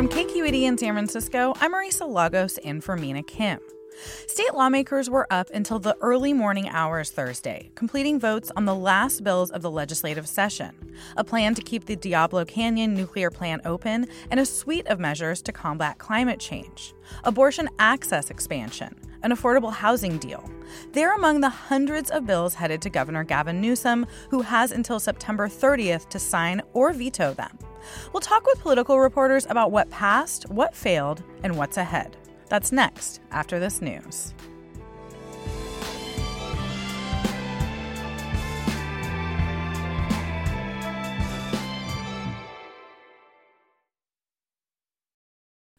From KQED in San Francisco, I'm Marisa Lagos and for Mina Kim. State lawmakers were up until the early morning hours Thursday, completing votes on the last bills of the legislative session a plan to keep the Diablo Canyon nuclear plant open, and a suite of measures to combat climate change. Abortion access expansion, an affordable housing deal. They're among the hundreds of bills headed to Governor Gavin Newsom, who has until September 30th to sign or veto them. We'll talk with political reporters about what passed, what failed, and what's ahead. That's next after this news.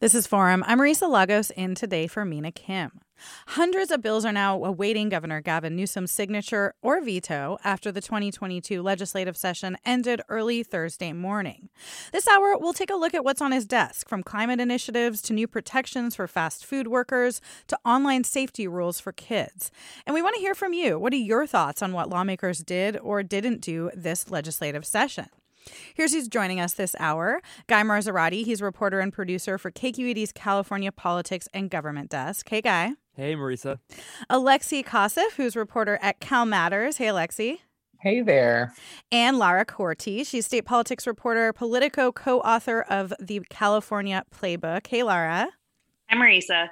This is Forum. I'm Marisa Lagos in today for Mina Kim. Hundreds of bills are now awaiting Governor Gavin Newsom's signature or veto after the 2022 legislative session ended early Thursday morning. This hour, we'll take a look at what's on his desk from climate initiatives to new protections for fast food workers to online safety rules for kids. And we want to hear from you. What are your thoughts on what lawmakers did or didn't do this legislative session? Here's who's joining us this hour Guy Marzorati. He's reporter and producer for KQED's California Politics and Government Desk. Hey, Guy. Hey, Marisa. Alexei Koseff, who's reporter at Cal Matters. Hey, Alexei. Hey there. And Lara Korte. She's state politics reporter, Politico co author of the California Playbook. Hey, Lara. I'm Marisa.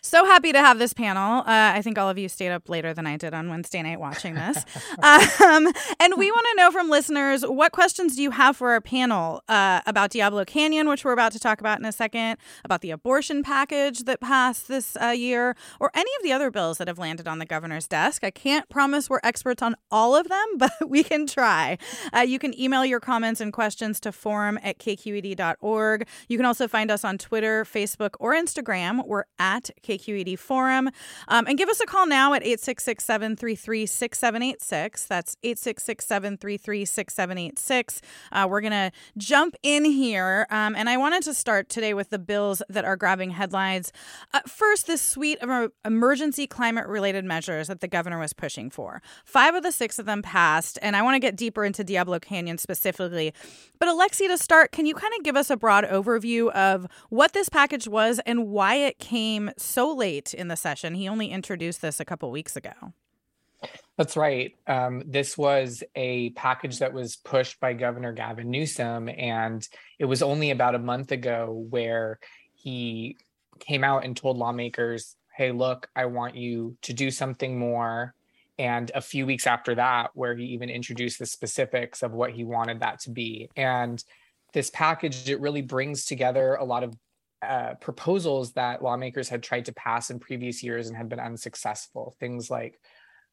So happy to have this panel. Uh, I think all of you stayed up later than I did on Wednesday night watching this. um, and we want to know from listeners what questions do you have for our panel uh, about Diablo Canyon, which we're about to talk about in a second, about the abortion package that passed this uh, year, or any of the other bills that have landed on the governor's desk. I can't promise we're experts on all of them, but we can try. Uh, you can email your comments and questions to forum at kqed.org. You can also find us on Twitter, Facebook, or Instagram Instagram. We're at KQED Forum. Um, and give us a call now at 866 733 6786. That's 866 733 6786. Uh, we're going to jump in here. Um, and I wanted to start today with the bills that are grabbing headlines. Uh, first, this suite of emergency climate related measures that the governor was pushing for. Five of the six of them passed. And I want to get deeper into Diablo Canyon specifically. But Alexei, to start, can you kind of give us a broad overview of what this package was and why it came so late in the session? He only introduced this a couple weeks ago. That's right. Um, this was a package that was pushed by Governor Gavin Newsom, and it was only about a month ago where he came out and told lawmakers, hey, look, I want you to do something more. And a few weeks after that, where he even introduced the specifics of what he wanted that to be. And this package, it really brings together a lot of uh, proposals that lawmakers had tried to pass in previous years and had been unsuccessful. Things like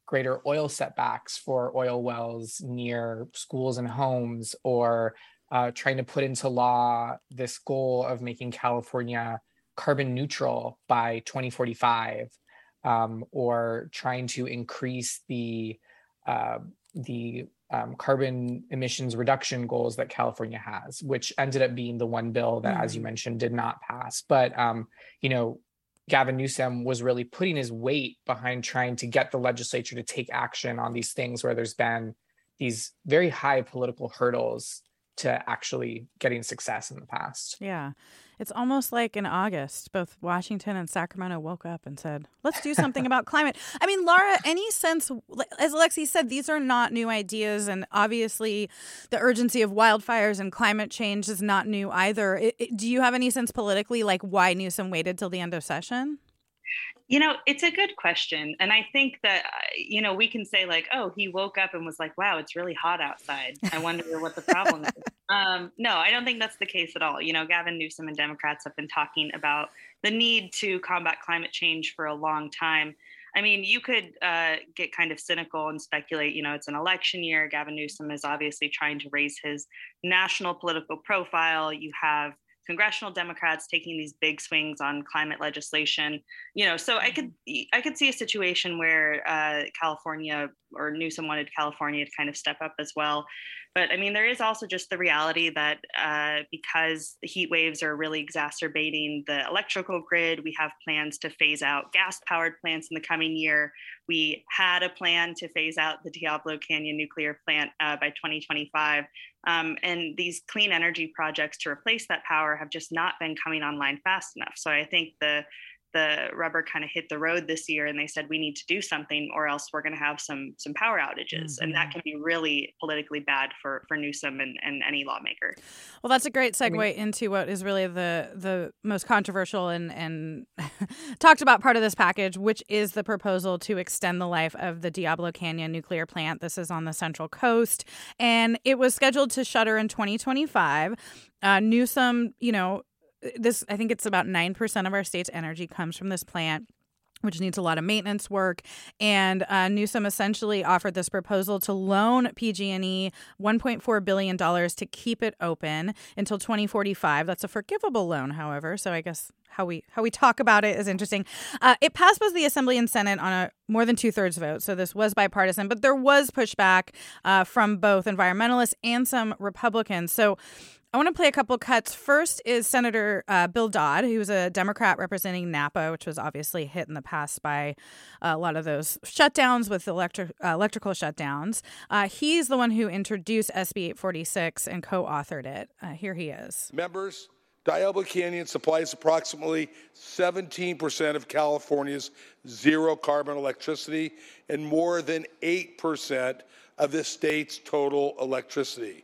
greater oil setbacks for oil wells near schools and homes, or uh, trying to put into law this goal of making California carbon neutral by 2045, um, or trying to increase the uh, the um, carbon emissions reduction goals that California has, which ended up being the one bill that, mm-hmm. as you mm-hmm. mentioned, did not pass. But um, you know, Gavin Newsom was really putting his weight behind trying to get the legislature to take action on these things where there's been these very high political hurdles to actually getting success in the past. Yeah. It's almost like in August, both Washington and Sacramento woke up and said, let's do something about climate. I mean, Laura, any sense, as Alexei said, these are not new ideas. And obviously, the urgency of wildfires and climate change is not new either. It, it, do you have any sense politically, like why Newsom waited till the end of session? You know, it's a good question. And I think that, uh, you know, we can say, like, oh, he woke up and was like, wow, it's really hot outside. I wonder what the problem is. Um, no, I don't think that's the case at all. You know, Gavin Newsom and Democrats have been talking about the need to combat climate change for a long time. I mean, you could uh, get kind of cynical and speculate, you know, it's an election year. Gavin Newsom is obviously trying to raise his national political profile. You have congressional Democrats taking these big swings on climate legislation. You know, so I could I could see a situation where uh, California or Newsom wanted California to kind of step up as well. But I mean, there is also just the reality that uh, because the heat waves are really exacerbating the electrical grid, we have plans to phase out gas powered plants in the coming year. We had a plan to phase out the Diablo Canyon nuclear plant uh, by 2025. Um, and these clean energy projects to replace that power have just not been coming online fast enough. So I think the the rubber kind of hit the road this year and they said we need to do something or else we're going to have some some power outages mm-hmm. and that mm-hmm. can be really politically bad for for Newsom and, and any lawmaker. Well that's a great segue into what is really the the most controversial and and talked about part of this package which is the proposal to extend the life of the Diablo Canyon nuclear plant. This is on the Central Coast and it was scheduled to shutter in 2025. Uh, Newsom, you know, this I think it's about 9% of our state's energy comes from this plant which needs a lot of maintenance work. And uh, Newsom essentially offered this proposal to loan PG&E 1.4 billion dollars to keep it open until 2045. That's a forgivable loan, however. So I guess how we how we talk about it is interesting. Uh, it passed both the Assembly and Senate on a more than two thirds vote, so this was bipartisan. But there was pushback uh, from both environmentalists and some Republicans. So I want to play a couple cuts. First is Senator uh, Bill Dodd, who was a Democrat representing Napa, which was obviously hit in the past by a lot of those shutdowns with electric uh, electrical shutdowns. Uh, he's the one who introduced SB 846 and co-authored it. Uh, here he is. Members, Diablo Canyon supplies approximately 17% of California's zero carbon electricity and more than 8% of the state's total electricity.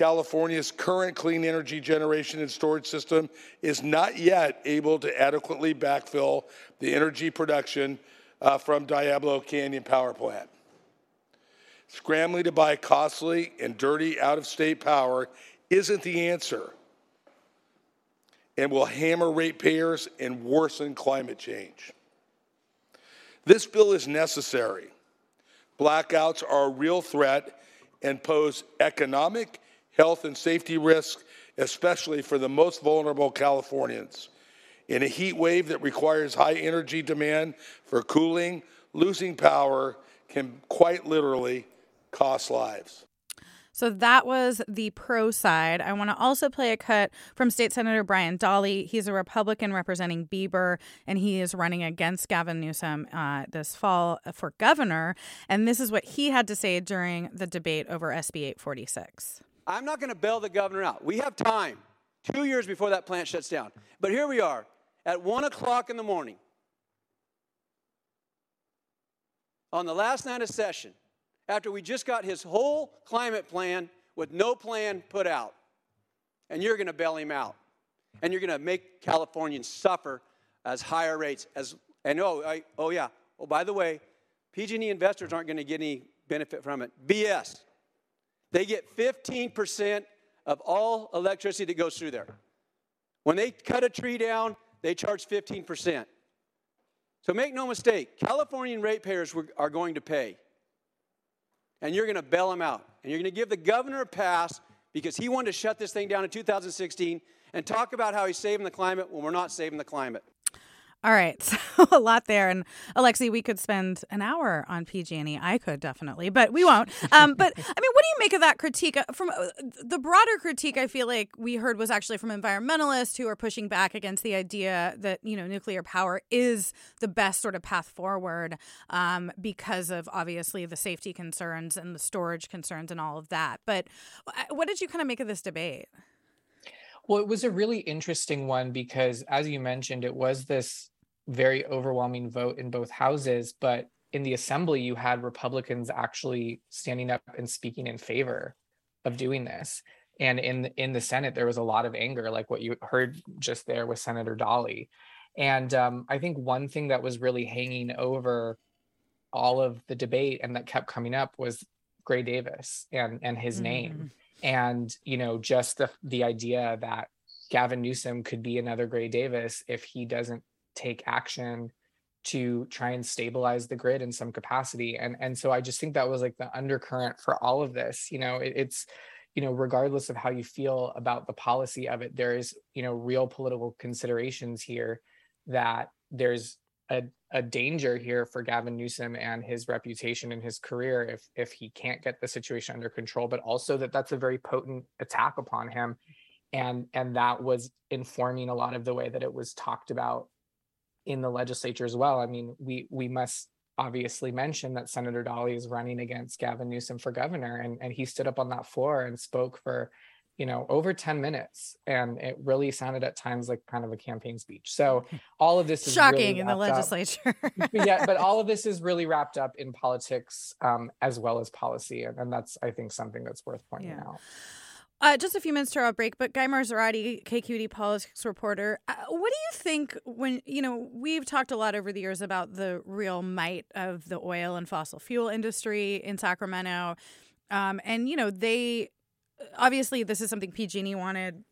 California's current clean energy generation and storage system is not yet able to adequately backfill the energy production uh, from Diablo Canyon Power Plant. Scrambling to buy costly and dirty out of state power isn't the answer and will hammer ratepayers and worsen climate change. This bill is necessary. Blackouts are a real threat and pose economic health and safety risks, especially for the most vulnerable Californians. In a heat wave that requires high energy demand for cooling, losing power can quite literally cost lives. So that was the pro side. I want to also play a cut from State Senator Brian Dahle. He's a Republican representing Bieber, and he is running against Gavin Newsom uh, this fall for governor. And this is what he had to say during the debate over SB 846. I'm not going to bail the governor out. We have time, two years before that plant shuts down. But here we are at 1 o'clock in the morning on the last night of session, after we just got his whole climate plan with no plan put out. And you're going to bail him out. And you're going to make Californians suffer as higher rates. As and oh, I, oh yeah. Oh, by the way, PG&E investors aren't going to get any benefit from it. BS. They get 15% of all electricity that goes through there. When they cut a tree down, they charge 15%. So make no mistake, Californian ratepayers are going to pay. And you're going to bail them out. And you're going to give the governor a pass because he wanted to shut this thing down in 2016 and talk about how he's saving the climate when we're not saving the climate. All right, so a lot there, and Alexei, we could spend an hour on PG&E. I could definitely, but we won't. Um, but I mean, what do you make of that critique? Uh, from uh, the broader critique, I feel like we heard was actually from environmentalists who are pushing back against the idea that you know nuclear power is the best sort of path forward um, because of obviously the safety concerns and the storage concerns and all of that. But uh, what did you kind of make of this debate? Well, it was a really interesting one because, as you mentioned, it was this very overwhelming vote in both houses. But in the assembly, you had Republicans actually standing up and speaking in favor of doing this. And in in the Senate, there was a lot of anger, like what you heard just there with Senator Dahle. And um, I think one thing that was really hanging over all of the debate and that kept coming up was Gray Davis and and his mm-hmm. name and you know just the the idea that Gavin Newsom could be another Gray Davis if he doesn't take action to try and stabilize the grid in some capacity. And and so I just think that was like the undercurrent for all of this you know it, it's you know regardless of how you feel about the policy of it there is you know real political considerations here that there's a, a danger here for Gavin Newsom and his reputation and his career if if he can't get the situation under control but also that that's a very potent attack upon him. And and that was informing a lot of the way that it was talked about in the legislature as well. I mean we we must obviously mention that senator Dahle is running against gavin newsom for governor and and he stood up on that floor and spoke for you know over 10 minutes. And it really sounded at times like kind of a campaign speech. So all of this is shocking really in the legislature. Yeah but all of this is really wrapped up in politics um, as well as policy. And, and, that's i think something that's worth pointing yeah. out uh, just a few minutes to our break, but Guy Marzorati, KQED politics reporter, uh, what do you think when, you know, we've talked a lot over the years about the real might of the oil and fossil fuel industry in Sacramento. Um, and, you know, they obviously this is something PG&E wanted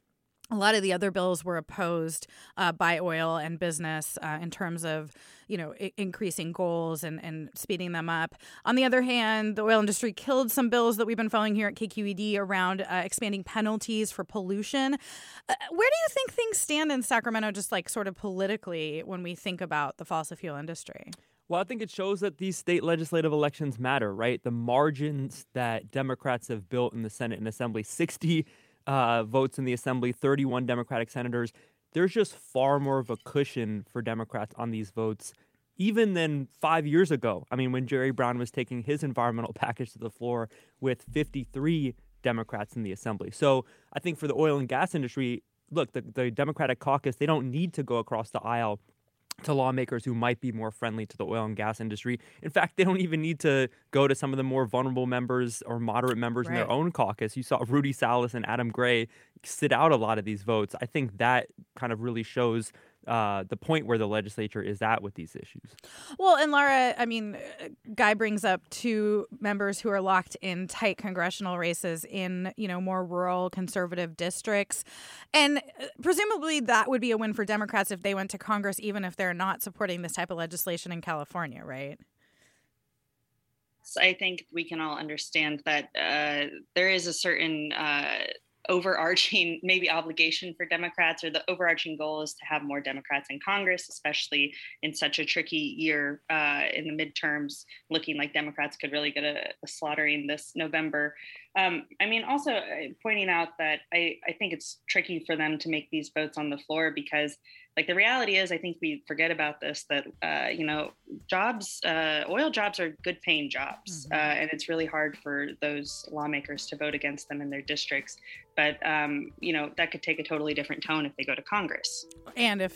a lot of the other bills were opposed uh, by oil and business uh, in terms of you know I- increasing goals and, and speeding them up. On the other hand the oil industry killed some bills that we've been following here at kqed around uh, expanding penalties for pollution. Uh, where do you think things stand in sacramento just like sort of politically when we think about the fossil fuel industry? Well, I think it shows that these state legislative elections matter, right? The margins that Democrats have built in the Senate and Assembly 60 uh, votes in the Assembly, 31 Democratic senators. There's just far more of a cushion for Democrats on these votes, even than five years ago. I mean, when Jerry Brown was taking his environmental package to the floor with 53 Democrats in the Assembly. So I think for the oil and gas industry, look, the, the Democratic caucus, they don't need to go across the aisle to lawmakers who might be more friendly to the oil and gas industry. In fact, they don't even need to go to some of the more vulnerable members or moderate members right. in their own caucus. You saw Rudy Salas and Adam Gray sit out a lot of these votes. I think that kind of really shows uh, the point where the legislature is at with these issues. Well, and Laura, I mean, Guy brings up two members who are locked in tight congressional races in, you know, more rural conservative districts. And uh, presumably that would be a win for Democrats if they went to Congress, even if they're not supporting this type of legislation in California, right? I think we can all understand that uh, there is a certain uh, overarching maybe obligation for Democrats or the overarching goal is to have more Democrats in Congress, especially in such a tricky year uh, in the midterms, looking like Democrats could really get a, a slaughtering this November. Um, I mean, also uh, pointing out that I, I think it's tricky for them to make these votes on the floor because like the reality is i think we forget about this that uh, you know jobs uh, oil jobs are good paying jobs mm-hmm. uh, and it's really hard for those lawmakers to vote against them in their districts but um, you know that could take a totally different tone if they go to congress and if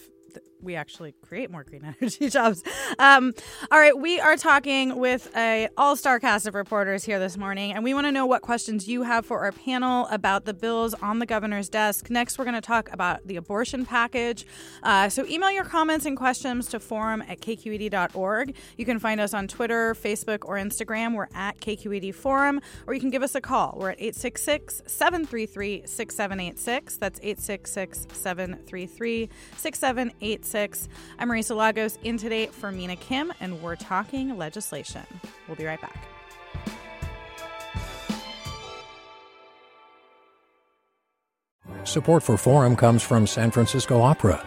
we actually create more green energy jobs. Um, all right, we are talking with a all-star cast of reporters here this morning, and we want to know what questions you have for our panel about the bills on the governor's desk. Next, we're going to talk about the abortion package. Uh, so email your comments and questions to forum at kqed.org. You can find us on Twitter, Facebook, or Instagram. We're at KQED Forum, or you can give us a call. We're at 866 733 6786. That's 866 733 6786. 6. I'm Marisa Lagos in today for Mina Kim, and we're talking legislation. We'll be right back. Support for Forum comes from San Francisco Opera.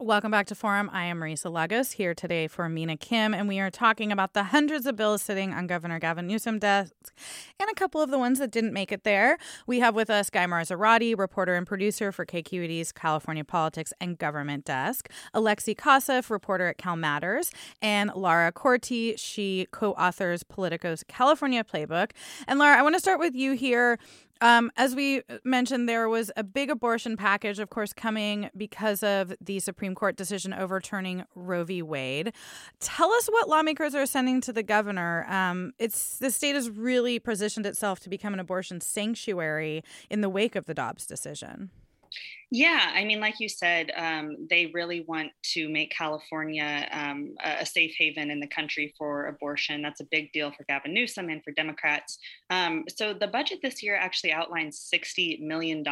Welcome back to Forum. I am Marisa Lagos here today for Mina Kim, and we are talking about the hundreds of bills sitting on Governor Gavin Newsom's desk and a couple of the ones that didn't make it there. We have with us Guy Marzorati, reporter and producer for KQED's California Politics and Government Desk, Alexei Koseff, reporter at Cal Matters, and Lara Korte. She co authors Politico's California Playbook. And Lara, I want to start with you here. Um, as we mentioned, there was a big abortion package, of course, coming because of the Supreme Court decision overturning Roe v. Wade. Tell us what lawmakers are sending to the governor. Um, it's the state has really positioned itself to become an abortion sanctuary in the wake of the Dobbs decision. Yeah, I mean, like you said, um, they really want to make California um, a safe haven in the country for abortion. That's a big deal for Gavin Newsom and for Democrats. Um, so the budget this year actually outlines $60 million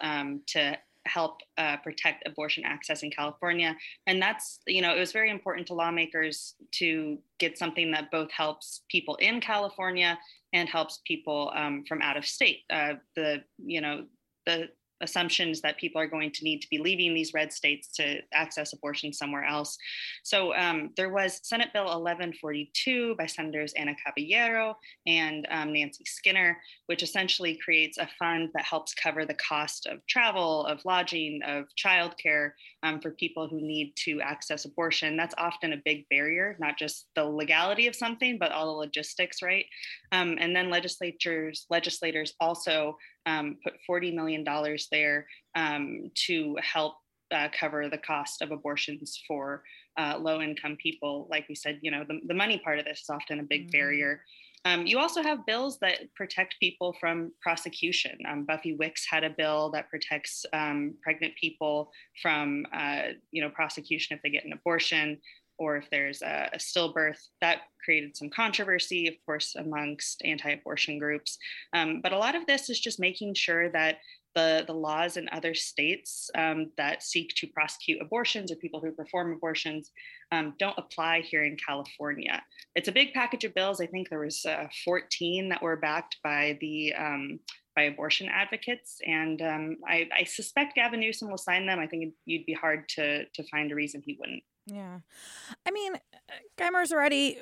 um, to help uh, protect abortion access in California. And that's, you know, it was very important to lawmakers to get something that both helps people in California and helps people um, from out of state. Uh, the, you know, the assumptions that people are going to need to be leaving these red states to access abortion somewhere else. So um, there was Senate Bill 1142 by Senators Anna Caballero and um, Nancy Skinner, which essentially creates a fund that helps cover the cost of travel, of lodging, of childcare um, for people who need to access abortion. That's often a big barrier, not just the legality of something, but all the logistics, right? Um, and then legislatures, legislators also um, put $40 million there um, to help uh, cover the cost of abortions for uh, low income people. Like we said, you know, the, the money part of this is often a big mm-hmm. barrier. Um, you also have bills that protect people from prosecution. Um, Buffy Wicks had a bill that protects um, pregnant people from, uh, you know, prosecution if they get an abortion or if there's a, a stillbirth. That created some controversy, of course, amongst anti abortion groups. Um, but a lot of this is just making sure that the, the laws in other states um, that seek to prosecute abortions or people who perform abortions um, don't apply here in California. It's a big package of bills. I think there was uh, 14 that were backed by the um, by abortion advocates, and um, I, I, suspect Gavin Newsom will sign them. I think you'd be hard to to find a reason he wouldn't. Yeah. I mean, Guy already,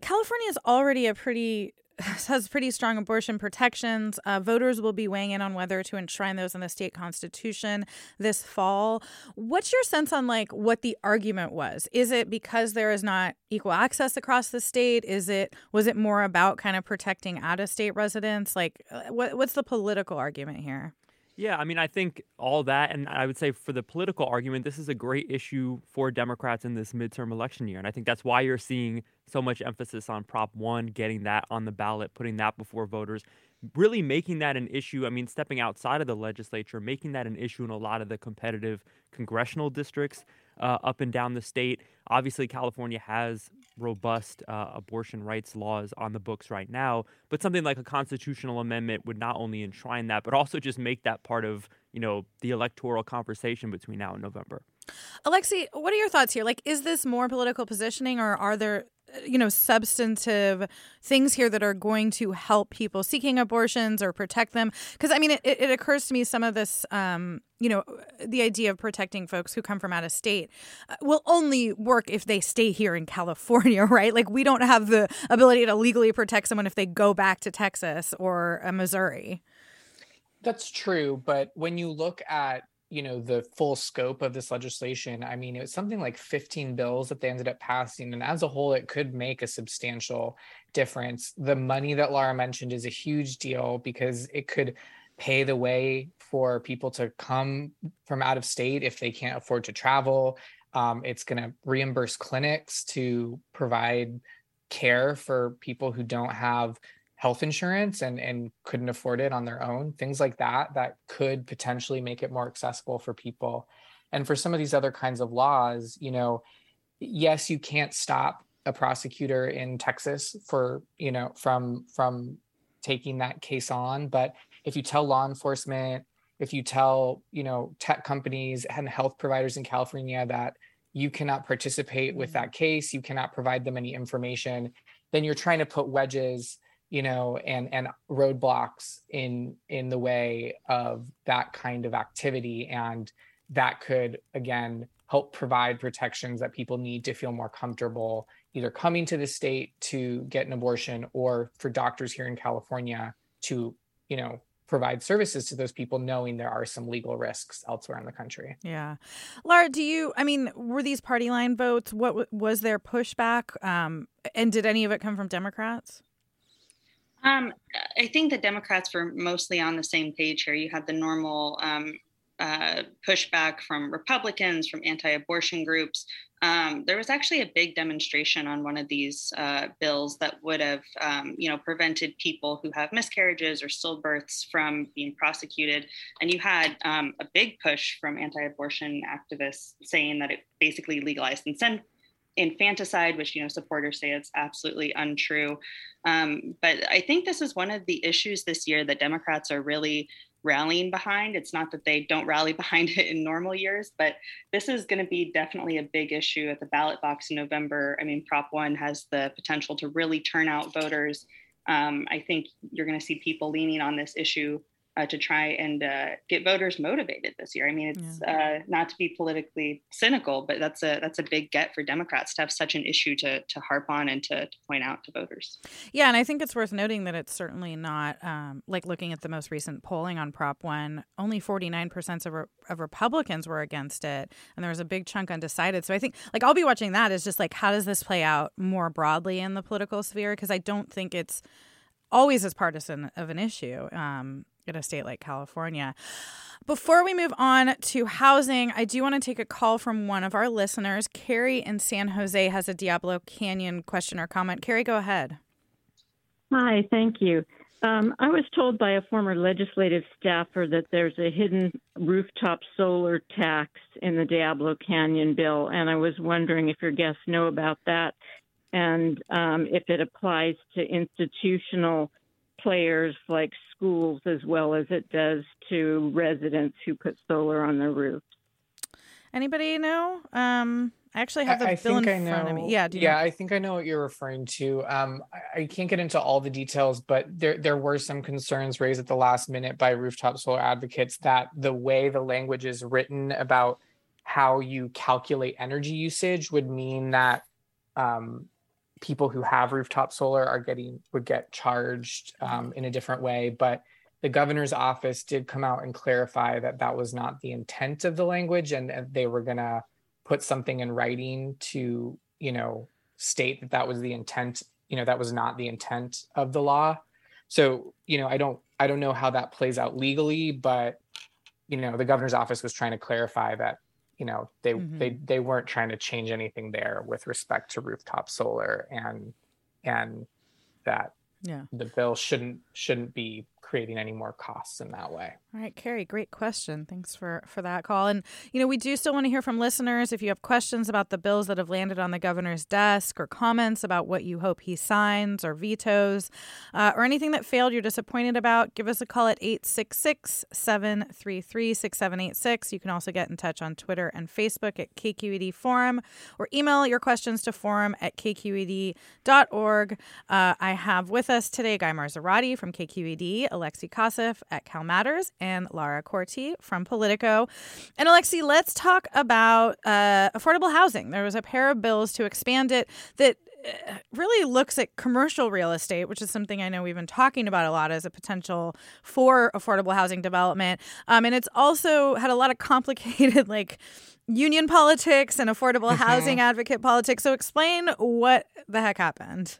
California is already a pretty has pretty strong abortion protections. Uh, voters will be weighing in on whether to enshrine those in the state constitution this fall. What's your sense on like what the argument was? Is it because there is not equal access across the state? Is it was it more about kind of protecting out of state residents? Like, uh, what, what's the political argument here? Yeah, I mean, I think all that, and I would say for the political argument, this is a great issue for Democrats in this midterm election year. And I think that's why you're seeing so much emphasis on Prop 1, getting that on the ballot, putting that before voters, really making that an issue. I mean, stepping outside of the legislature, making that an issue in a lot of the competitive congressional districts uh, up and down the state. Obviously, California has robust uh, abortion rights laws on the books right now, but something like a constitutional amendment would not only enshrine that, but also just make that part of you know the electoral conversation between now and November. Alexei, what are your thoughts here? Like, is this more political positioning, or are there you know substantive things here that are going to help people seeking abortions or protect them. Because i mean it, it occurs to me some of this um, you know the idea of protecting folks who come from out of state uh, will only work if they stay here in california right? Like we don't have the ability to legally protect someone if they go back to texas or uh, missouri. That's true but when you look at you know the full scope of this legislation i mean it was something like 15 bills that they ended up passing and as a whole it could make a substantial difference. The money that laura mentioned is a huge deal because it could pay the way for people to come from out of state if they can't afford to travel. Um, it's going to reimburse clinics to provide care for people who don't have health insurance and and couldn't afford it on their own things like that that could potentially make it more accessible for people. And for some of these other kinds of laws you know yes you can't stop a prosecutor in Texas for you know from from taking that case on but if you tell law enforcement if you tell you know tech companies and health providers in California that you cannot participate with mm-hmm. that case you cannot provide them any information then you're trying to put wedges you know and and roadblocks in in the way of that kind of activity and that could again help provide protections that people need to feel more comfortable either coming to the state to get an abortion or for doctors here in California to you know provide services to those people knowing there are some legal risks elsewhere in the country. Yeah. Laura, do you I mean, were these party line votes? What was their pushback um and did any of it come from Democrats? Um, I think the Democrats were mostly on the same page here. You had the normal um, uh, pushback from Republicans, from anti abortion groups. Um, there was actually a big demonstration on one of these uh, bills that would have, um, you know, prevented people who have miscarriages or stillbirths from being prosecuted. And you had um, a big push from anti-abortion activists saying that it basically legalized consent infanticide, which you know supporters say it's absolutely untrue. Um, but I think this is one of the issues this year that Democrats are really rallying behind. It's not that they don't rally behind it in normal years, but this is going to be definitely a big issue at the ballot box in November. I mean, Prop 1 has the potential to really turn out voters. Um, I think you're going to see people leaning on this issue uh, to try and uh, get voters motivated this year. I mean, it's yeah. uh, not to be politically cynical, but that's a that's a big get for Democrats to have such an issue to to harp on and to, to point out to voters. Yeah, and I think it's worth noting that it's certainly not um, like looking at the most recent polling on Prop One. Only forty nine percent of re- of Republicans were against it, and there was a big chunk undecided. So I think like I'll be watching that as just like how does this play out more broadly in the political sphere because I don't think it's always as partisan of an issue. Um, in a state like California. Before we move on to housing, I do want to take a call from one of our listeners. Carrie in San Jose has a Diablo Canyon question or comment. Carrie, go ahead. Hi, thank you. Um, I was told by a former legislative staffer that there's a hidden rooftop solar tax in the Diablo Canyon bill, and I was wondering if your guests know about that and um, if it applies to institutional players like schools as well as it does to residents who put solar on their roofs. Anybody know? Um, I actually have the I, bill in I front of me. Yeah, yeah, know? I think I know what you're referring to. Um, I, I, can't get into all the details, but there there were some concerns raised at the last minute by rooftop solar advocates that the way the language is written about how you calculate energy usage would mean that um, people who have rooftop solar are getting would get charged um, in a different way but the governor's office did come out and clarify that that was not the intent of the language and, and they were going to put something in writing to you know state that that was the intent you know that was not the intent of the law. So you know i don't i don't know how that plays out legally but you know the governor's office was trying to clarify that you know they mm-hmm. they they weren't trying to change anything there with respect to rooftop solar and and that yeah the bill shouldn't shouldn't be creating any more costs in that way. All right, Carrie, great question. Thanks for for that call. And you know, we do still want to hear from listeners. If you have questions about the bills that have landed on the governor's desk, or comments about what you hope he signs or vetoes, uh, or anything that failed you're disappointed about, give us a call at 866-733-6786. You can also get in touch on Twitter and Facebook at KQED Forum, or email your questions to forum at kqed.org. Uh, I have with us today Guy Marzorati from KQED. Alexei Koseff at Cal Matters and Lara Korte from Politico. And Alexei, let's talk about uh, affordable housing. There was a pair of bills to expand it that uh, really looks at commercial real estate, which is something I know we've been talking about a lot as a potential for affordable housing development. Um, and it's also had a lot of complicated, like, union politics and affordable mm-hmm. housing advocate politics. So, explain what the heck happened.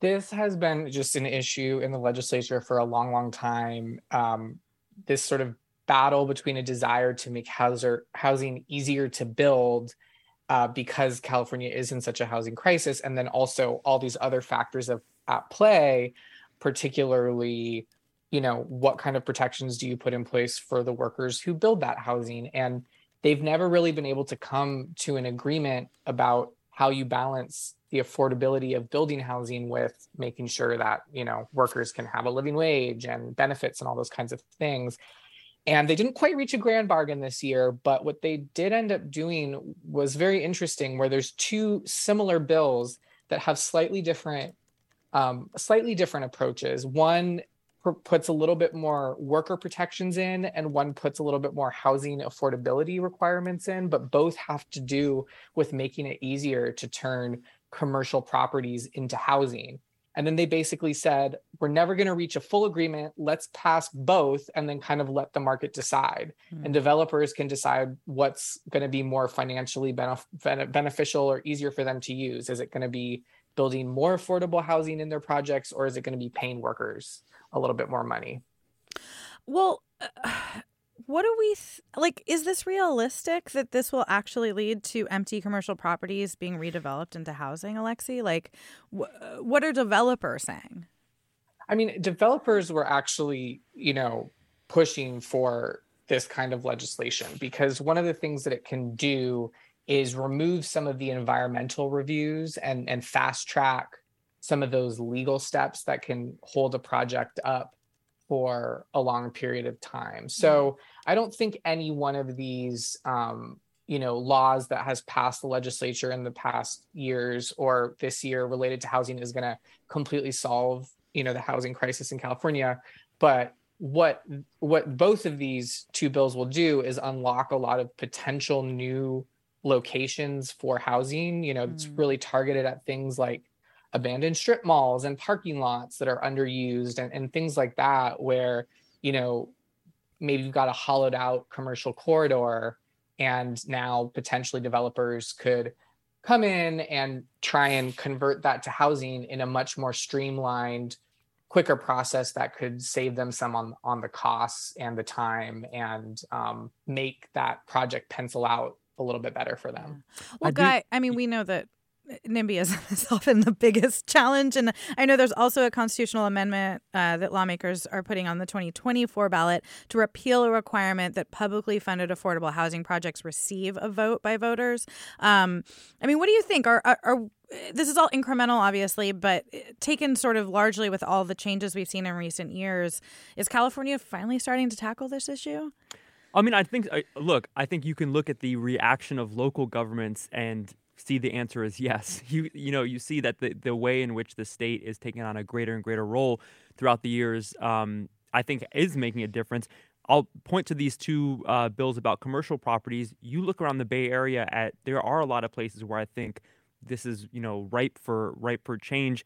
This has been just an issue in the legislature for a long, long time. Um, this sort of battle between a desire to make housing easier to build uh, because California is in such a housing crisis, and then also all these other factors of, at play, particularly, you know, what kind of protections do you put in place for the workers who build that housing? And they've never really been able to come to an agreement about how you balance the affordability of building housing with making sure that you know workers can have a living wage and benefits and all those kinds of things and they didn't quite reach a grand bargain this year, but what they did end up doing was very interesting, where there's two similar bills that have slightly different, um, slightly different approaches. One puts a little bit more worker protections in, and one puts a little bit more housing affordability requirements in, but both have to do with making it easier to turn commercial properties into housing. And then they basically said, we're never going to reach a full agreement. Let's pass both and then kind of let the market decide. Mm-hmm. And developers can decide what's going to be more financially benef- beneficial or easier for them to use. Is it going to be building more affordable housing in their projects or is it going to be paying workers a little bit more money? Well, uh, what do we th- like is this realistic that this will actually lead to empty commercial properties being redeveloped into housing alexi like wh- what are developers saying i mean developers were actually you know pushing for this kind of legislation because one of the things that it can do is remove some of the environmental reviews and and fast track some of those legal steps that can hold a project up for a long period of time. So. I don't think any one of these, um, you know, laws that has passed the legislature in the past years or this year related to housing is going to completely solve, you know, the housing crisis in California. But what what both of these two bills will do is unlock a lot of potential new locations for housing. You know, mm. it's really targeted at things like abandoned strip malls and parking lots that are underused and, and things like that where you know maybe you've got a hollowed out commercial corridor and now potentially developers could come in and try and convert that to housing in a much more streamlined quicker process that could save them some on on the costs and the time and um, make that project pencil out a little bit better for them. Well, I Guy, do, I mean, we know that NIMBYism is often the biggest challenge. And I know there's also a constitutional amendment uh, that lawmakers are putting on the 2024 ballot to repeal a requirement that publicly funded affordable housing projects receive a vote by voters. Um, I mean, what do you think? Are, are, are this is all incremental, obviously, but taken sort of largely with all the changes we've seen in recent years, is California finally starting to tackle this issue? I mean, I think, look, I think you can look at the reaction of local governments and see the answer is yes. You you know you see that the the way in which the state is taking on a greater and greater role throughout the years, um, I think is making a difference. I'll point to these two uh, bills about commercial properties. You look around the Bay Area at there are a lot of places where I think this is you know ripe for ripe for change.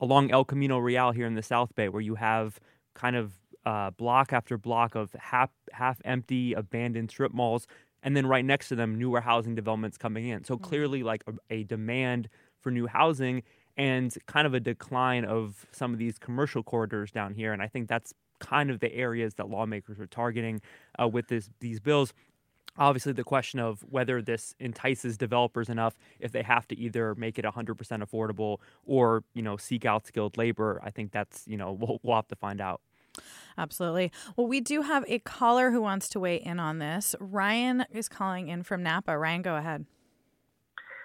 Along El Camino Real here in the South Bay, where you have kind of uh, block after block of half half empty abandoned strip malls and then right next to them newer housing developments coming in. So mm-hmm. clearly like a, a, demand for new housing and kind of a decline of some of these commercial corridors down here. And i think that's kind of the areas that lawmakers are targeting uh, with this, these bills. Obviously the question of whether this entices developers enough if they have to either make it 100% affordable or you know seek out skilled labor i think that's you know we'll, we'll have to find out Absolutely. Well, we do have a caller who wants to weigh in on this. Ryan is calling in from Napa. Ryan, go ahead.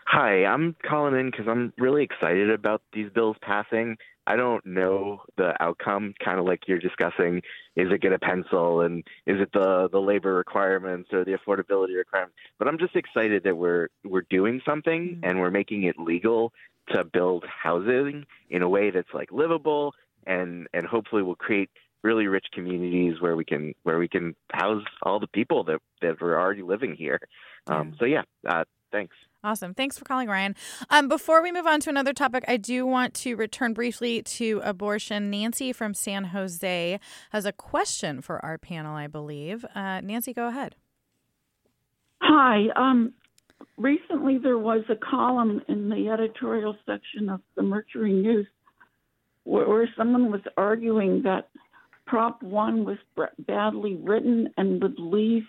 Hi, I'm calling in because I'm really excited about these bills passing. I don't know the outcome, kind of like you're discussing. Is it going to pencil, and is it the the labor requirements or the affordability requirements? But I'm just excited that we're we're doing something mm-hmm. and we're making it legal to build housing in a way that's like livable and and hopefully will create really rich communities where we can where we can house all the people that that are already living here. Um, so yeah, uh, thanks. Awesome. Thanks for calling, Ryan. Um, before we move on to another topic, I do want to return briefly to abortion. Nancy from San Jose has a question for our panel, I believe. Uh, Nancy, go ahead. Hi. Um, recently, there was a column in the editorial section of the Mercury News where, where someone was arguing that Prop 1 was badly written and would leave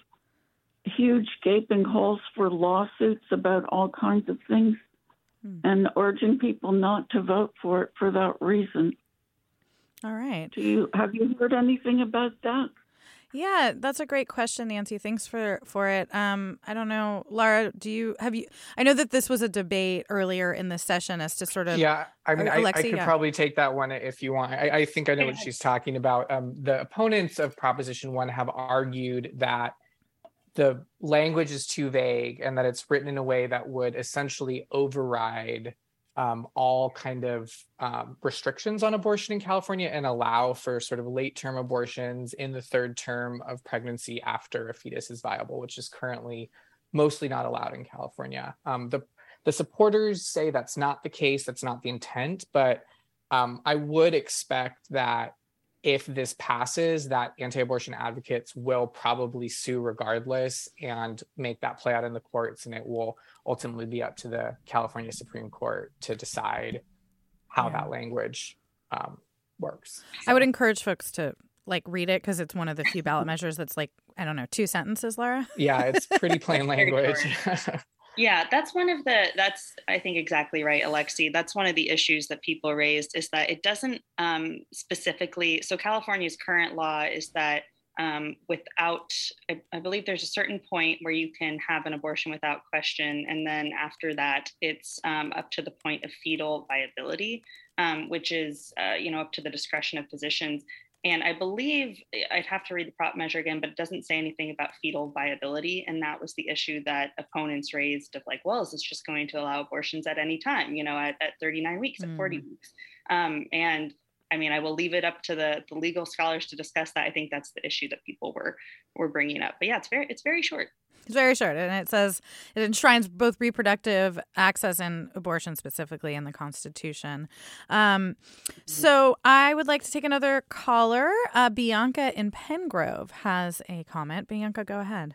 huge gaping holes for lawsuits about all kinds of things hmm. and urging people not to vote for it for that reason. All right. Do you have you heard anything about that? Yeah, that's a great question, Nancy. Thanks for for it. Um, I don't know, Laura. Do you have you? I know that this was a debate earlier in the session as to sort of. Yeah, I mean, I, I, could yeah. probably take that one if you want. I, I think I know what she's talking about. Um, the opponents of Proposition One have argued that the language is too vague and that it's written in a way that would essentially override um, all kind of um, restrictions on abortion in California and allow for sort of late term abortions in the third term of pregnancy after a fetus is viable, which is currently mostly not allowed in California. Um, the the supporters say that's not the case, that's not the intent, but um, I would expect that if this passes, that anti abortion advocates will probably sue regardless and make that play out in the courts. And it will ultimately be up to the California Supreme Court to decide how yeah. that language um, works. So. I would encourage folks to like read it because it's one of the few ballot measures that's like, I don't know, two sentences, Laura. Yeah, it's pretty plain language. Yeah, that's one of the, that's, I think, exactly right, Alexei. That's one of the issues that people raised is that it doesn't um, specifically, so California's current law is that um, without, I, I, believe there's a certain point where you can have an abortion without question. And then after that, it's um, up to the point of fetal viability, um, which is, uh, you know, up to the discretion of physicians. And I believe I'd have to read the prop measure again, but it doesn't say anything about fetal viability. And that was the issue that opponents raised of like, well, is this just going to allow abortions at any time, you know, at, at 39 weeks, mm. at 40 mm. weeks? Um, and I mean, I will leave it up to the, the legal scholars to discuss that. I think that's the issue that people were were bringing up. But yeah, it's very it's very short. It's very short, and it says it enshrines both reproductive access and abortion specifically in the Constitution. Um, so I would like to take another caller. Uh, Bianca in Penngrove has a comment. Bianca, go ahead.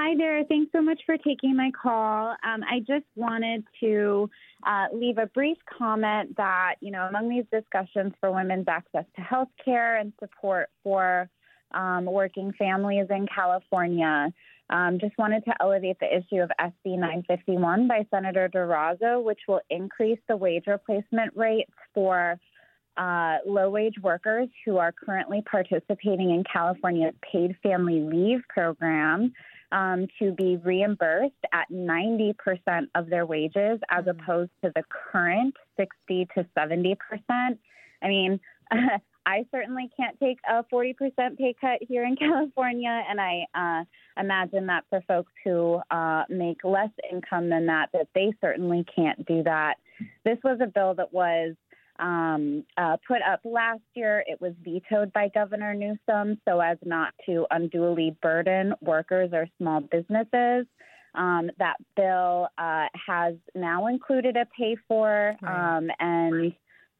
Hi there. Thanks so much for taking my call. Um, I just wanted to uh, leave a brief comment that, you know, among these discussions for women's access to health care and support for um, working families in California. Um, just wanted to elevate the issue of SB 951 by Senator Durazo, which will increase the wage replacement rates for uh, low wage workers who are currently participating in California's paid family leave program um, to be reimbursed at 90% of their wages as mm-hmm. opposed to the current 60 to 70%. I mean, I certainly can't take a 40% pay cut here in California, and I uh, imagine that for folks who uh, make less income than that, that they certainly can't do that. This was a bill that was um, uh, put up last year. It was vetoed by Governor Newsom so as not to unduly burden workers or small businesses. Um, that bill uh, has now included a pay for um, and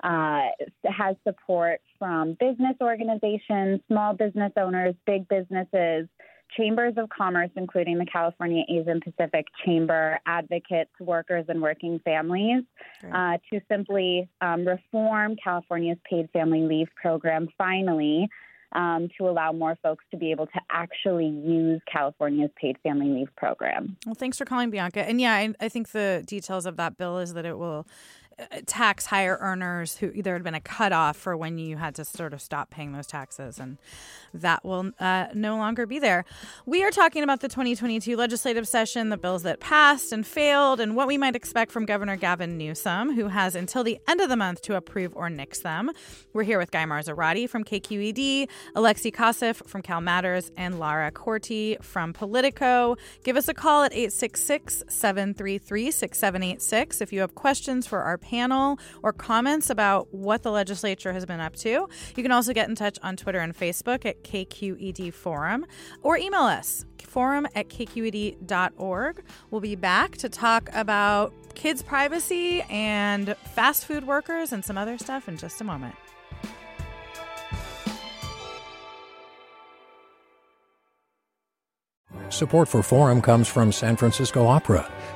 uh, has support from business organizations, small business owners, big businesses, chambers of commerce, including the California Asian Pacific Chamber, advocates, workers, and working families, uh, to simply um, reform California's paid family leave program finally. Um, to allow more folks to be able to actually use California's paid family leave program. Well, thanks for calling, Bianca. And yeah, I, I think the details of that bill is that it will tax higher earners who there had been a cutoff for when you had to sort of stop paying those taxes, and that will uh, no longer be there. We are talking about the 2022 legislative session, the bills that passed and failed, and what we might expect from Governor Gavin Newsom, who has until the end of the month to approve or nix them. We're here with Guy Marzorati from KQED, Alexei Koseff from Cal Matters, and Lara Korte from Politico. Give us a call at 866 733 6786 if you have questions for our panel or comments about what the legislature has been up to. You can also get in touch on Twitter and Facebook at KQED Forum or email us forum at kqed.org. We'll be back to talk about kids' privacy and fast food workers and some other stuff in just a moment. Support for Forum comes from San Francisco Opera.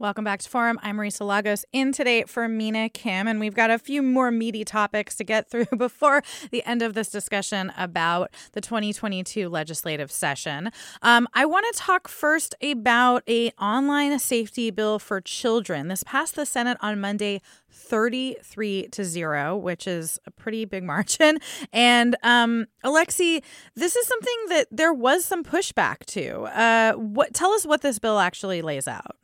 Welcome back to Forum. I'm Marisa Lagos in today for Mina Kim, and we've got a few more meaty topics to get through before the end of this discussion about the 2022 legislative session. Um, I want to talk first about a online safety bill for children. This passed the Senate on Monday. 33 to 0, which is a pretty big margin. And um, Alexei, this is something that there was some pushback to. Uh, what tell us what this bill actually lays out.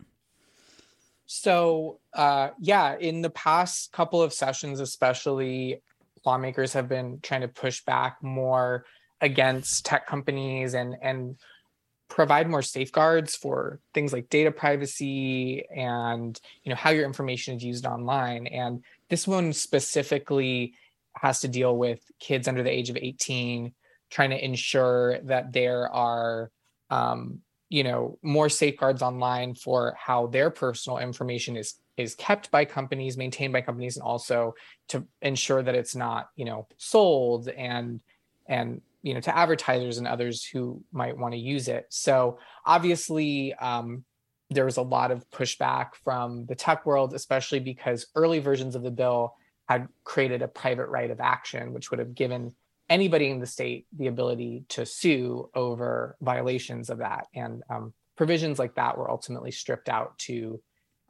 So, uh, yeah, in the past couple of sessions, especially, lawmakers have been trying to push back more against tech companies and and provide more safeguards for things like data privacy and you know how your information is used online. And this one specifically has to deal with kids under the age of 18, trying to ensure that there are um, you know more safeguards online for how their personal information is is kept by companies maintained by companies and also to ensure that it's not you know sold and and you know to advertisers and others who might want to use it. So obviously um, there was a lot of pushback from the tech world especially because early versions of the bill had created a private right of action which would have given anybody in the state the ability to sue over violations of that. And um, provisions like that were ultimately stripped out to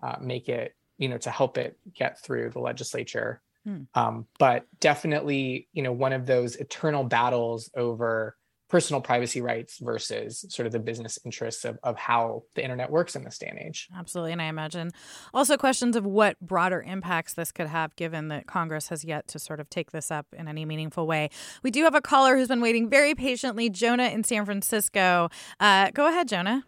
uh, make it, you know, to help it get through the legislature. Hmm. Um, but definitely, you know, one of those eternal battles over personal privacy rights versus sort of the business interests of, of how the internet works in this day and age. Absolutely. And I imagine also questions of what broader impacts this could have given that Congress has yet to sort of take this up in any meaningful way. We do have a caller who's been waiting very patiently, Jonah in San Francisco. Uh, go ahead, Jonah.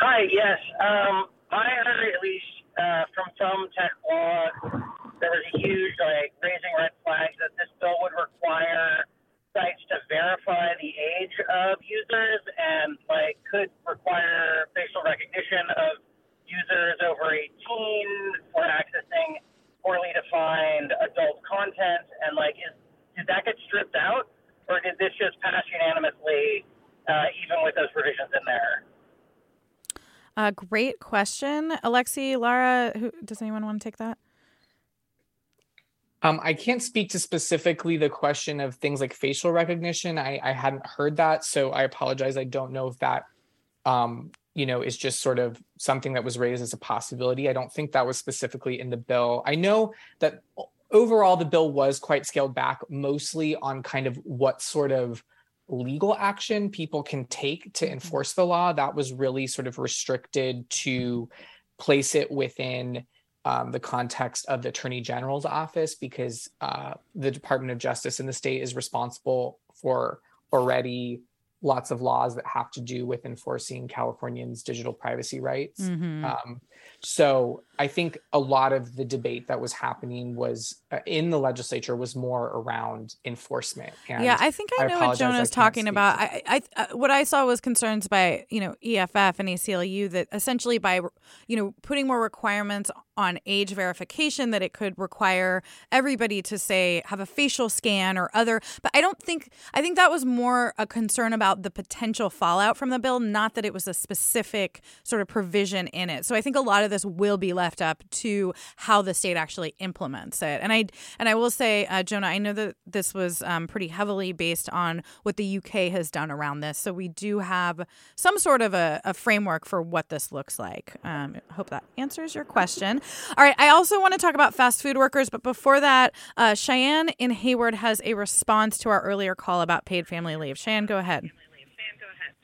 Hi, yes. Um, I heard at least uh, from some tech blogs there was a huge like raising red flags that this bill would require sites to verify the age of users and like could require facial recognition of users over 18 for accessing poorly defined adult content and like is did that get stripped out or did this just pass unanimously uh, even with those provisions in there? Uh, great question, Alexei, Lara. Who, does anyone want to take that? Um, I can't speak to specifically the question of things like facial recognition. I, I hadn't heard that, so I apologize. I don't know if that, um, you know, is just sort of something that was raised as a possibility. I don't think that was specifically in the bill. I know that overall the bill was quite scaled back, mostly on kind of what sort of legal action people can take to mm-hmm. enforce the law. That was really sort of restricted to place it within um, the context of the attorney general's office because uh, the department of justice in the state is responsible for already lots of laws that have to do with enforcing Californians' digital privacy rights. Mm-hmm. Um, so I think a lot of the debate that was happening was uh, in the legislature was more around enforcement. And yeah, I think I, I know what Jonah's talking about. I, I, I, uh, what I saw was concerns by you know EFF and ACLU that essentially by you know putting more requirements on age verification that it could require everybody to say have a facial scan or other but i don't think i think that was more a concern about the potential fallout from the bill not that it was a specific sort of provision in it so i think a lot of this will be left up to how the state actually implements it and i and i will say uh, jonah i know that this was um, pretty heavily based on what the uk has done around this so we do have some sort of a, a framework for what this looks like um, i hope that answers your question all right. I also want to talk about fast food workers, but before that, uh, Cheyenne in Hayward has a response to our earlier call about paid family leave. Cheyenne, go ahead.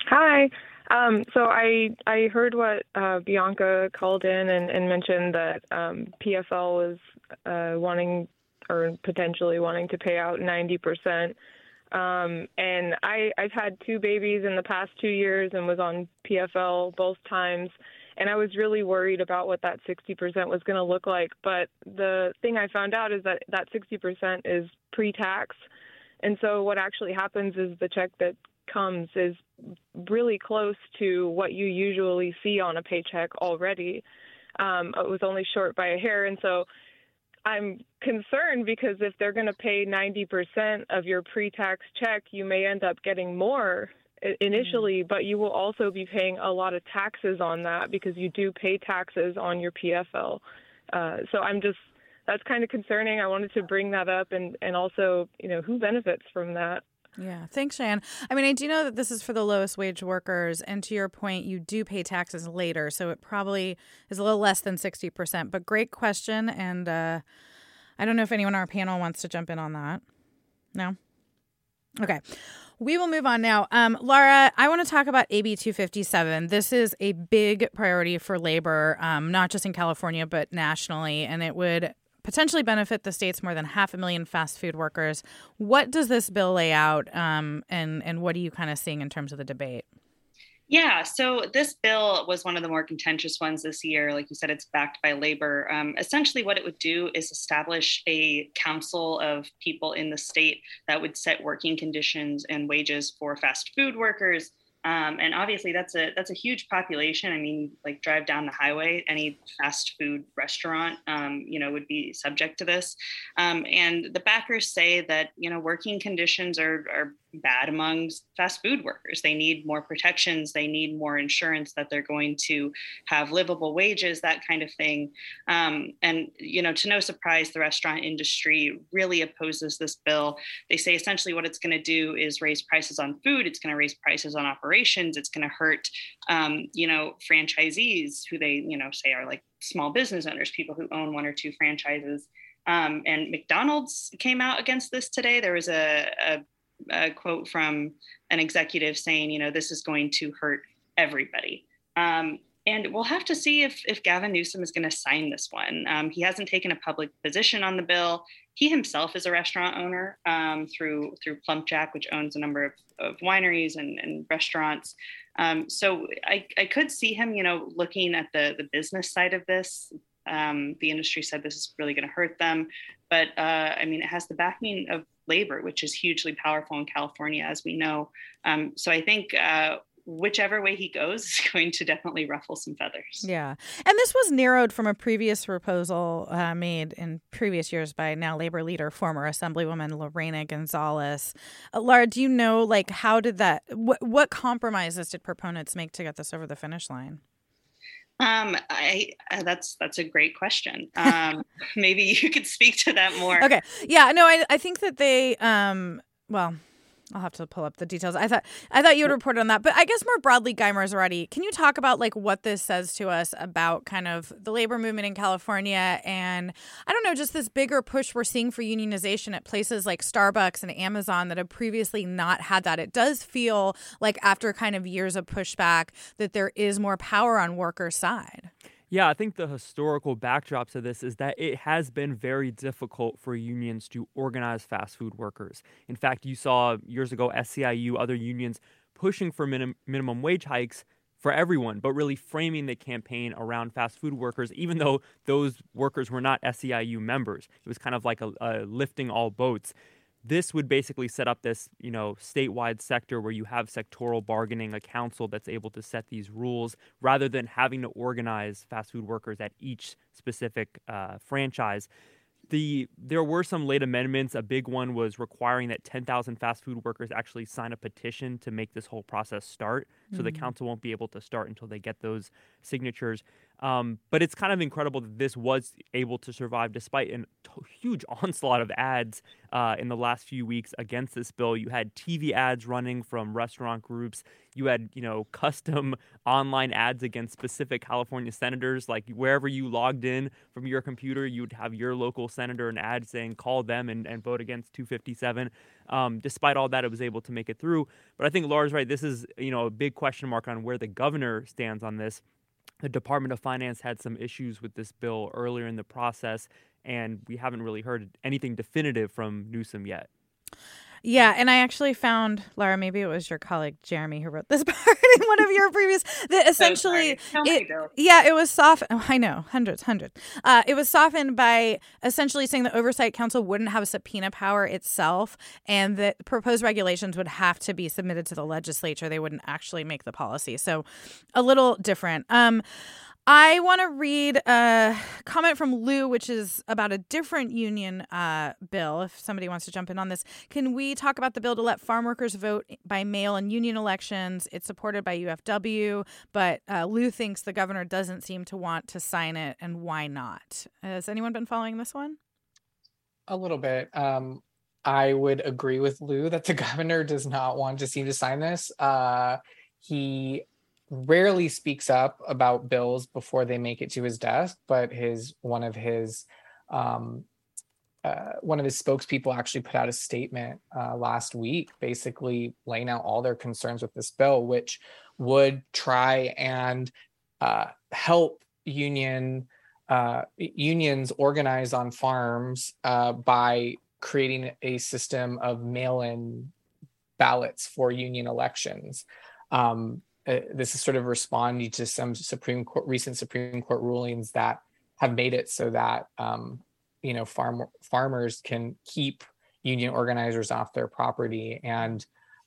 Hi. Um, so I I heard what uh, Bianca called in and, and mentioned that um, PFL was uh, wanting or potentially wanting to pay out 90 percent. Um, and I I've had two babies in the past two years and was on PFL both times. And I was really worried about what that 60% was going to look like. But the thing I found out is that that 60% is pre tax. And so what actually happens is the check that comes is really close to what you usually see on a paycheck already. Um, it was only short by a hair. And so I'm concerned because if they're going to pay 90% of your pre tax check, you may end up getting more initially, mm. but you will also be paying a lot of taxes on that because you do pay taxes on your PFL. Uh, so I'm just that's kind of concerning. I wanted to bring that up and and also you know who benefits from that. Yeah, thanks, Shan. I mean, I do know that this is for the lowest wage workers, and to your point, you do pay taxes later, so it probably is a little less than sixty percent. But great question, and uh, I don't know if anyone on our panel wants to jump in on that. No. Okay. We will move on now. Um, Laura, I want to talk about AB 257. This is a big priority for labor, um, not just in California, but nationally, and it would potentially benefit the state's more than half a million fast food workers. What does this bill lay out, um, and, and what are you kind of seeing in terms of the debate? Yeah, so this bill was one of the more contentious ones this year. Like you said, it's backed by labor. Um, essentially, what it would do is establish a council of people in the state that would set working conditions and wages for fast food workers, um, and obviously, that's a that's a huge population. I mean, like drive down the highway, any fast food restaurant, um, you know, would be subject to this. Um, and the backers say that you know working conditions are are bad among fast food workers. They need more protections. They need more insurance that they're going to have livable wages, that kind of thing. Um, and you know, to no surprise, the restaurant industry really opposes this bill. They say essentially what it's going to do is raise prices on food. It's going to raise prices on operations. It's going to hurt, um, you know, franchisees who they, you know, say are like small business owners, people who own one or two franchises. Um, and McDonald's came out against this today. There was a, a, a, quote from an executive saying, you know, this is going to hurt everybody. Um, and we'll have to see if, if Gavin Newsom is going to sign this one. Um, he hasn't taken a public position on the bill. He himself is a restaurant owner um, through through Plumpjack, which owns a number of, of wineries and, and restaurants. Um, so I, I could see him, you know, looking at the the business side of this. Um, the industry said this is really going to hurt them, but uh, I mean, it has the backing of labor, which is hugely powerful in California, as we know. Um, so I think uh, whichever way he goes is going to definitely ruffle some feathers. Yeah. And this was narrowed from a previous proposal uh, made in previous years by now labor leader, former Assemblywoman Lorena Gonzalez. Uh, Laura, do you know, like, how did that, what, what compromises did proponents make to get this over the finish line? Um, I uh, that's that's a great question. Um, maybe you could speak to that more. Okay. Yeah. No, I I think that they um well I'll have to pull up the details. I thought I thought you would report on that, but I guess more broadly, Guy Marzorati, can you talk about like what this says to us about kind of the labor movement in California and I don't know, just this bigger push we're seeing for unionization at places like Starbucks and Amazon that have previously not had that. It does feel like after kind of years of pushback that there is more power on workers' side. Yeah, I think the historical backdrop to this is that it has been very difficult for unions to organize fast food workers. In fact, you saw years ago SEIU, other unions pushing for minim- minimum wage hikes for everyone, but really framing the campaign around fast food workers, even though those workers were not SEIU members. It was kind of like a, a lifting all boats. This would basically set up this, you know, statewide sector where you have sectoral bargaining, a council that's able to set these rules, rather than having to organize fast food workers at each specific uh, franchise the there were some late amendments. A big one was requiring that 10,000 fast food workers actually sign a petition to make this whole process start. So mm-hmm. the council won't be able to start until they get those signatures. Um, but it's kind of incredible that this was able to survive despite a huge onslaught of ads uh, in the last few weeks against this bill. You had TV ads running from restaurant groups. You had, you know, custom online ads against specific California senators. Like wherever you logged in from your computer, you'd have your local senator an ad saying call them and, and vote against 257. Um, despite all that, it was able to make it through. But I think Laura's right. This is, you know, a big question mark on where the governor stands on this. The Department of Finance had some issues with this bill earlier in the process, and we haven't really heard anything definitive from Newsom yet. Yeah, and I actually found Laura. Maybe it was your colleague Jeremy who wrote this part in one of your previous. That essentially, so it, yeah, it was softened. Oh, I know, hundreds, hundreds. Uh, it was softened by essentially saying the oversight council wouldn't have a subpoena power itself, and that proposed regulations would have to be submitted to the legislature. They wouldn't actually make the policy. So, a little different. Um, I want to read a comment from Lou, which is about a different union uh, bill. If somebody wants to jump in on this, can we talk about the bill to let farm workers vote by mail in union elections? It's supported by UFW, but uh, Lou thinks the governor doesn't seem to want to sign it, and why not? Has anyone been following this one? A little bit. Um, I would agree with Lou that the governor does not want to seem to sign this. Uh, he rarely speaks up about bills before they make it to his desk, but his one of his um, uh, one of his spokespeople actually put out a statement uh, last week, basically laying out all their concerns with this bill, which would try and uh, help union uh, unions organize on farms uh, by creating a system of mail-in ballots for union elections. Um, uh, this is sort of responding to some Supreme Court recent Supreme Court rulings that have made it so that um, you know farm farmers can keep union organizers off their property, and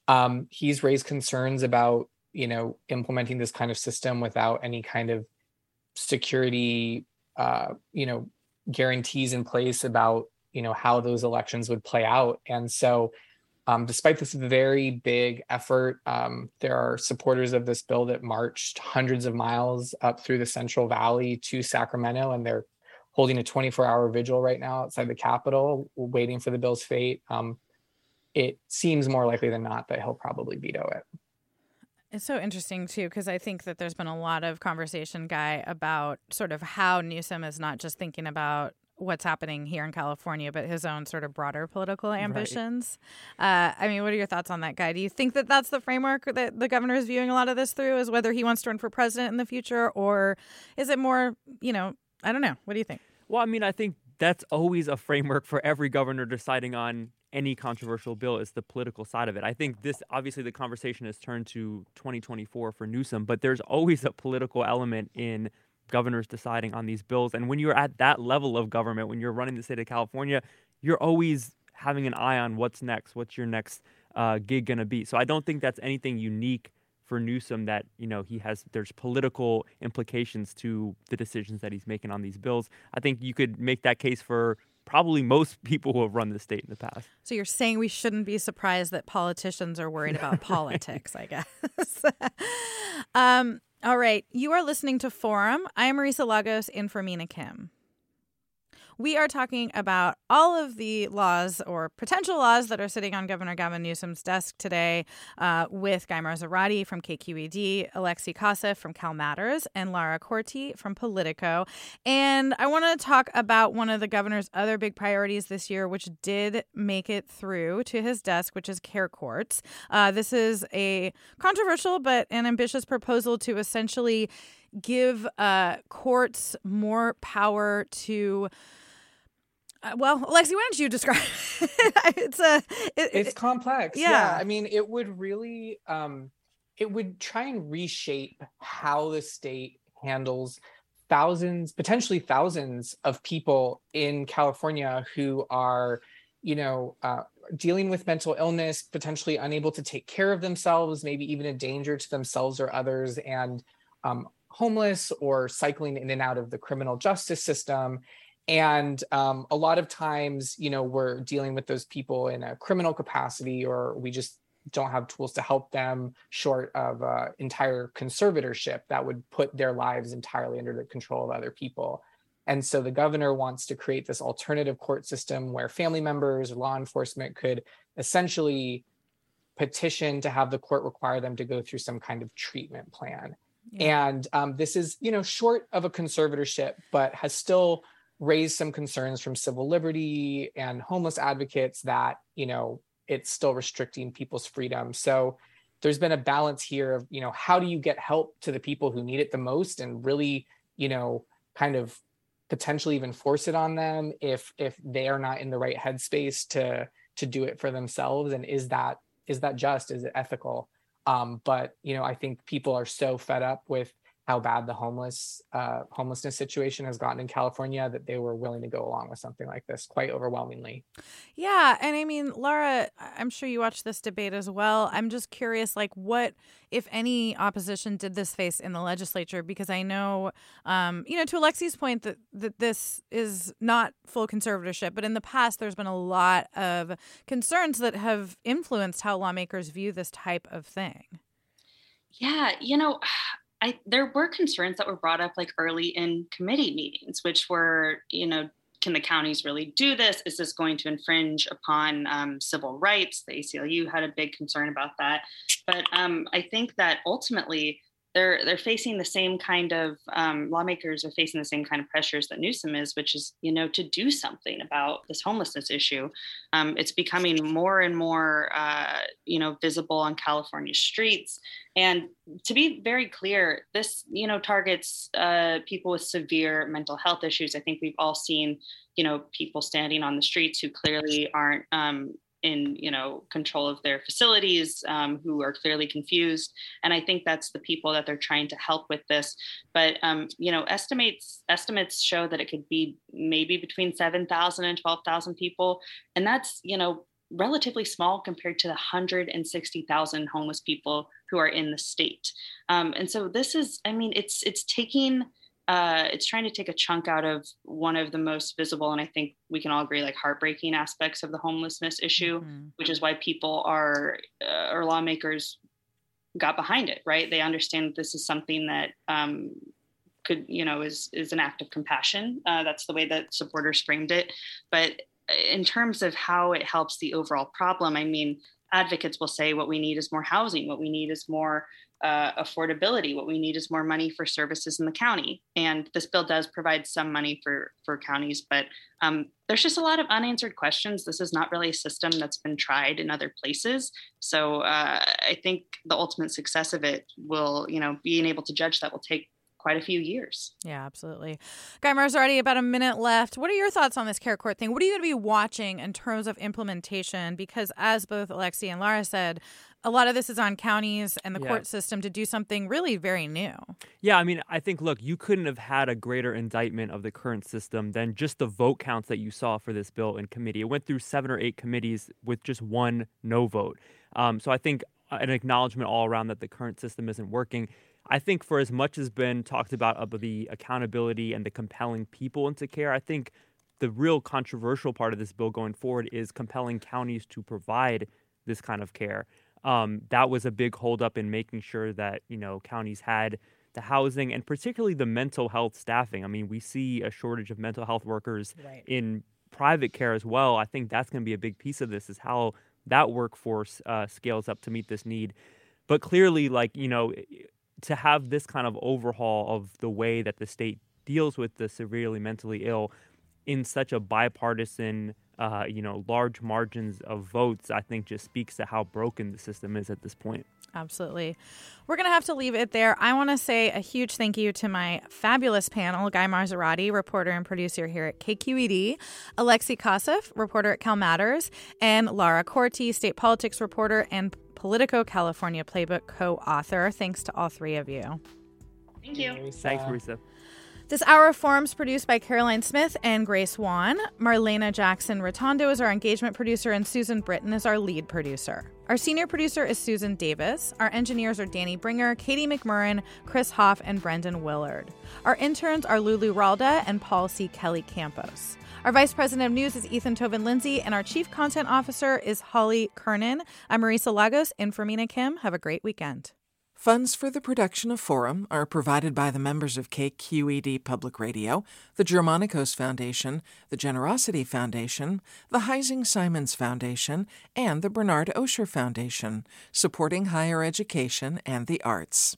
um, he's raised concerns about you know implementing this kind of system without any kind of security uh, you know guarantees in place about you know how those elections would play out, and so um, despite this very big effort, um, there are supporters of this bill that marched hundreds of miles up through the Central Valley to Sacramento, and they're holding a 24-hour vigil right now outside the Capitol, waiting for the bill's fate. Um, it seems more likely than not that he'll probably veto it. It's so interesting too because I think that there's been a lot of conversation, guy, about sort of how Newsom is not just thinking about what's happening here in California, but his own sort of broader political ambitions. Right. Uh, I mean, what are your thoughts on that guy? Do you think that that's the framework that the governor is viewing a lot of this through, is whether he wants to run for president in the future, or is it more, you know, I don't know. What do you think? Well, I mean, I think that's always a framework for every governor deciding on any controversial bill is the political side of it. I think this obviously the conversation has turned to 2024 for Newsom, but there's always a political element in governors deciding on these bills. And when you're at that level of government, when you're running the state of California, you're always having an eye on what's next, what's your next uh, gig going to be. So I don't think that's anything unique for Newsom that you know he has. There's political implications to the decisions that he's making on these bills. I think you could make that case for probably most people who have run the state in the past. So you're saying we shouldn't be surprised that politicians are worried about politics, I guess. um, all right. You are listening to Forum. I am Marisa Lagos in for Mina Kim. We are talking about all of the laws or potential laws that are sitting on Governor Gavin Newsom's desk today uh, with Guy Marzorati from KQED, Alexei Koseff from Cal Matters, and Lara Korte from Politico. And I want to talk about one of the governor's other big priorities this year, which did make it through to his desk, which is care courts. Uh, this is a controversial but an ambitious proposal to essentially give uh, courts more power to Uh, well, Alexei, why don't you describe it's a it, it's complex. Yeah. yeah. I mean, it would really um it would try and reshape how the state handles thousands, potentially thousands of people in California who are, you know, uh, dealing with mental illness, potentially unable to take care of themselves, maybe even a danger to themselves or others, and um, homeless or cycling in and out of the criminal justice system. And um, a lot of times, you know, we're dealing with those people in a criminal capacity, or we just don't have tools to help them short of uh, entire conservatorship that would put their lives entirely under the control of other people. And so the governor wants to create this alternative court system where family members or law enforcement could essentially petition to have the court require them to go through some kind of treatment plan. Yeah. And um, this is, you know, short of a conservatorship, but has still raised some concerns from civil liberty and homeless advocates that, you know, it's still restricting people's freedom. So there's been a balance here of, you know, how do you get help to the people who need it the most and really, you know, kind of potentially even force it on them if if they are not in the right headspace to to do it for themselves and is that is that just is it ethical um, but you know i think people are so fed up with how bad the homeless uh, homelessness situation has gotten in California that they were willing to go along with something like this quite overwhelmingly. Yeah, and I mean, Laura, I'm sure you watched this debate as well. I'm just curious, like, what, if any, opposition did this face in the legislature? Because I know, um, you know, to Alexei's point that that this is not full conservatorship, but in the past, there's been a lot of concerns that have influenced how lawmakers view this type of thing. Yeah, you know, I there were concerns that were brought up like early in committee meetings, which were, you know, can the counties really do this? Is this going to infringe upon um, civil rights? The ACLU had a big concern about that. But um, I think that ultimately they're they're facing the same kind of um, lawmakers are facing the same kind of pressures that Newsom is, which is you know to do something about this homelessness issue. Um, it's becoming more and more uh, you know visible on California streets, and to be very clear, this you know targets uh, people with severe mental health issues. I think we've all seen you know people standing on the streets who clearly aren't um, in you know control of their facilities um, who are clearly confused. And i think that's the people that they're trying to help with this. But um, you know estimates estimates show that it could be maybe between 7000 and 12000 people. And that's you know relatively small compared to the 160,000 homeless people who are in the state. Um, and so this is, I mean, it's it's taking uh, it's trying to take a chunk out of one of the most visible and i think we can all agree like heartbreaking aspects of the homelessness issue mm-hmm. which is why people are uh, or lawmakers got behind it right? They understand that this is something that um, could you know is is an act of compassion. Uh, that's the way that supporters framed it. But in terms of how it helps the overall problem i mean advocates will say what we need is more housing what we need is more uh, affordability. What we need is more money for services in the county. And this bill does provide some money for, for counties, but um, there's just a lot of unanswered questions. This is not really a system that's been tried in other places. So uh, I think the ultimate success of it will, you know, being able to judge that will take quite a few years. Yeah, absolutely. Guy already about a minute left. What are your thoughts on this care court thing? What are you going to be watching in terms of implementation? Because as both Alexei and Laura said, a lot of this is on counties and the yeah. court system to do something really very new. Yeah, I mean, I think, look, you couldn't have had a greater indictment of the current system than just the vote counts that you saw for this bill in committee. It went through seven or eight committees with just one no vote. Um, so I think an acknowledgement all around that the current system isn't working. I think for as much as been talked about of the accountability and the compelling people into care, I think the real controversial part of this bill going forward is compelling counties to provide this kind of care. Um, that was a big holdup in making sure that you know counties had the housing and particularly the mental health staffing. I mean, we see a shortage of mental health workers right. in private care as well. I think that's going to be a big piece of this is how that workforce uh, scales up to meet this need. But clearly, like you know, to have this kind of overhaul of the way that the state deals with the severely mentally ill in such a bipartisan uh, you know, large margins of votes, I think just speaks to how broken the system is at this point. Absolutely. We're going to have to leave it there. I want to say a huge thank you to my fabulous panel Guy Marzorati, reporter and producer here at KQED, Alexei Koseff, reporter at Cal Matters, and Lara Korte, state politics reporter and Politico California Playbook co author. Thanks to all three of you. Thank you. Thanks, Marisa. This hour of forums produced by Caroline Smith and Grace Wan. Marlena Jackson Rotondo is our engagement producer, and Susan Britton is our lead producer. Our senior producer is Susan Davis. Our engineers are Danny Bringer, Katie McMurrin, Chris Hoff, and Brendan Willard. Our interns are Lulu Ralda and Paul C. Kelly Campos. Our vice president of news is Ethan Tobin Lindsay, and our chief content officer is Holly Kernan. I'm Marisa Lagos in for Mina Kim. Have a great weekend. Funds for the production of Forum are provided by the members of KQED Public Radio, the Germanacos Foundation, the Generosity Foundation, the Heising Simons Foundation, and the Bernard Osher Foundation, supporting higher education and the arts.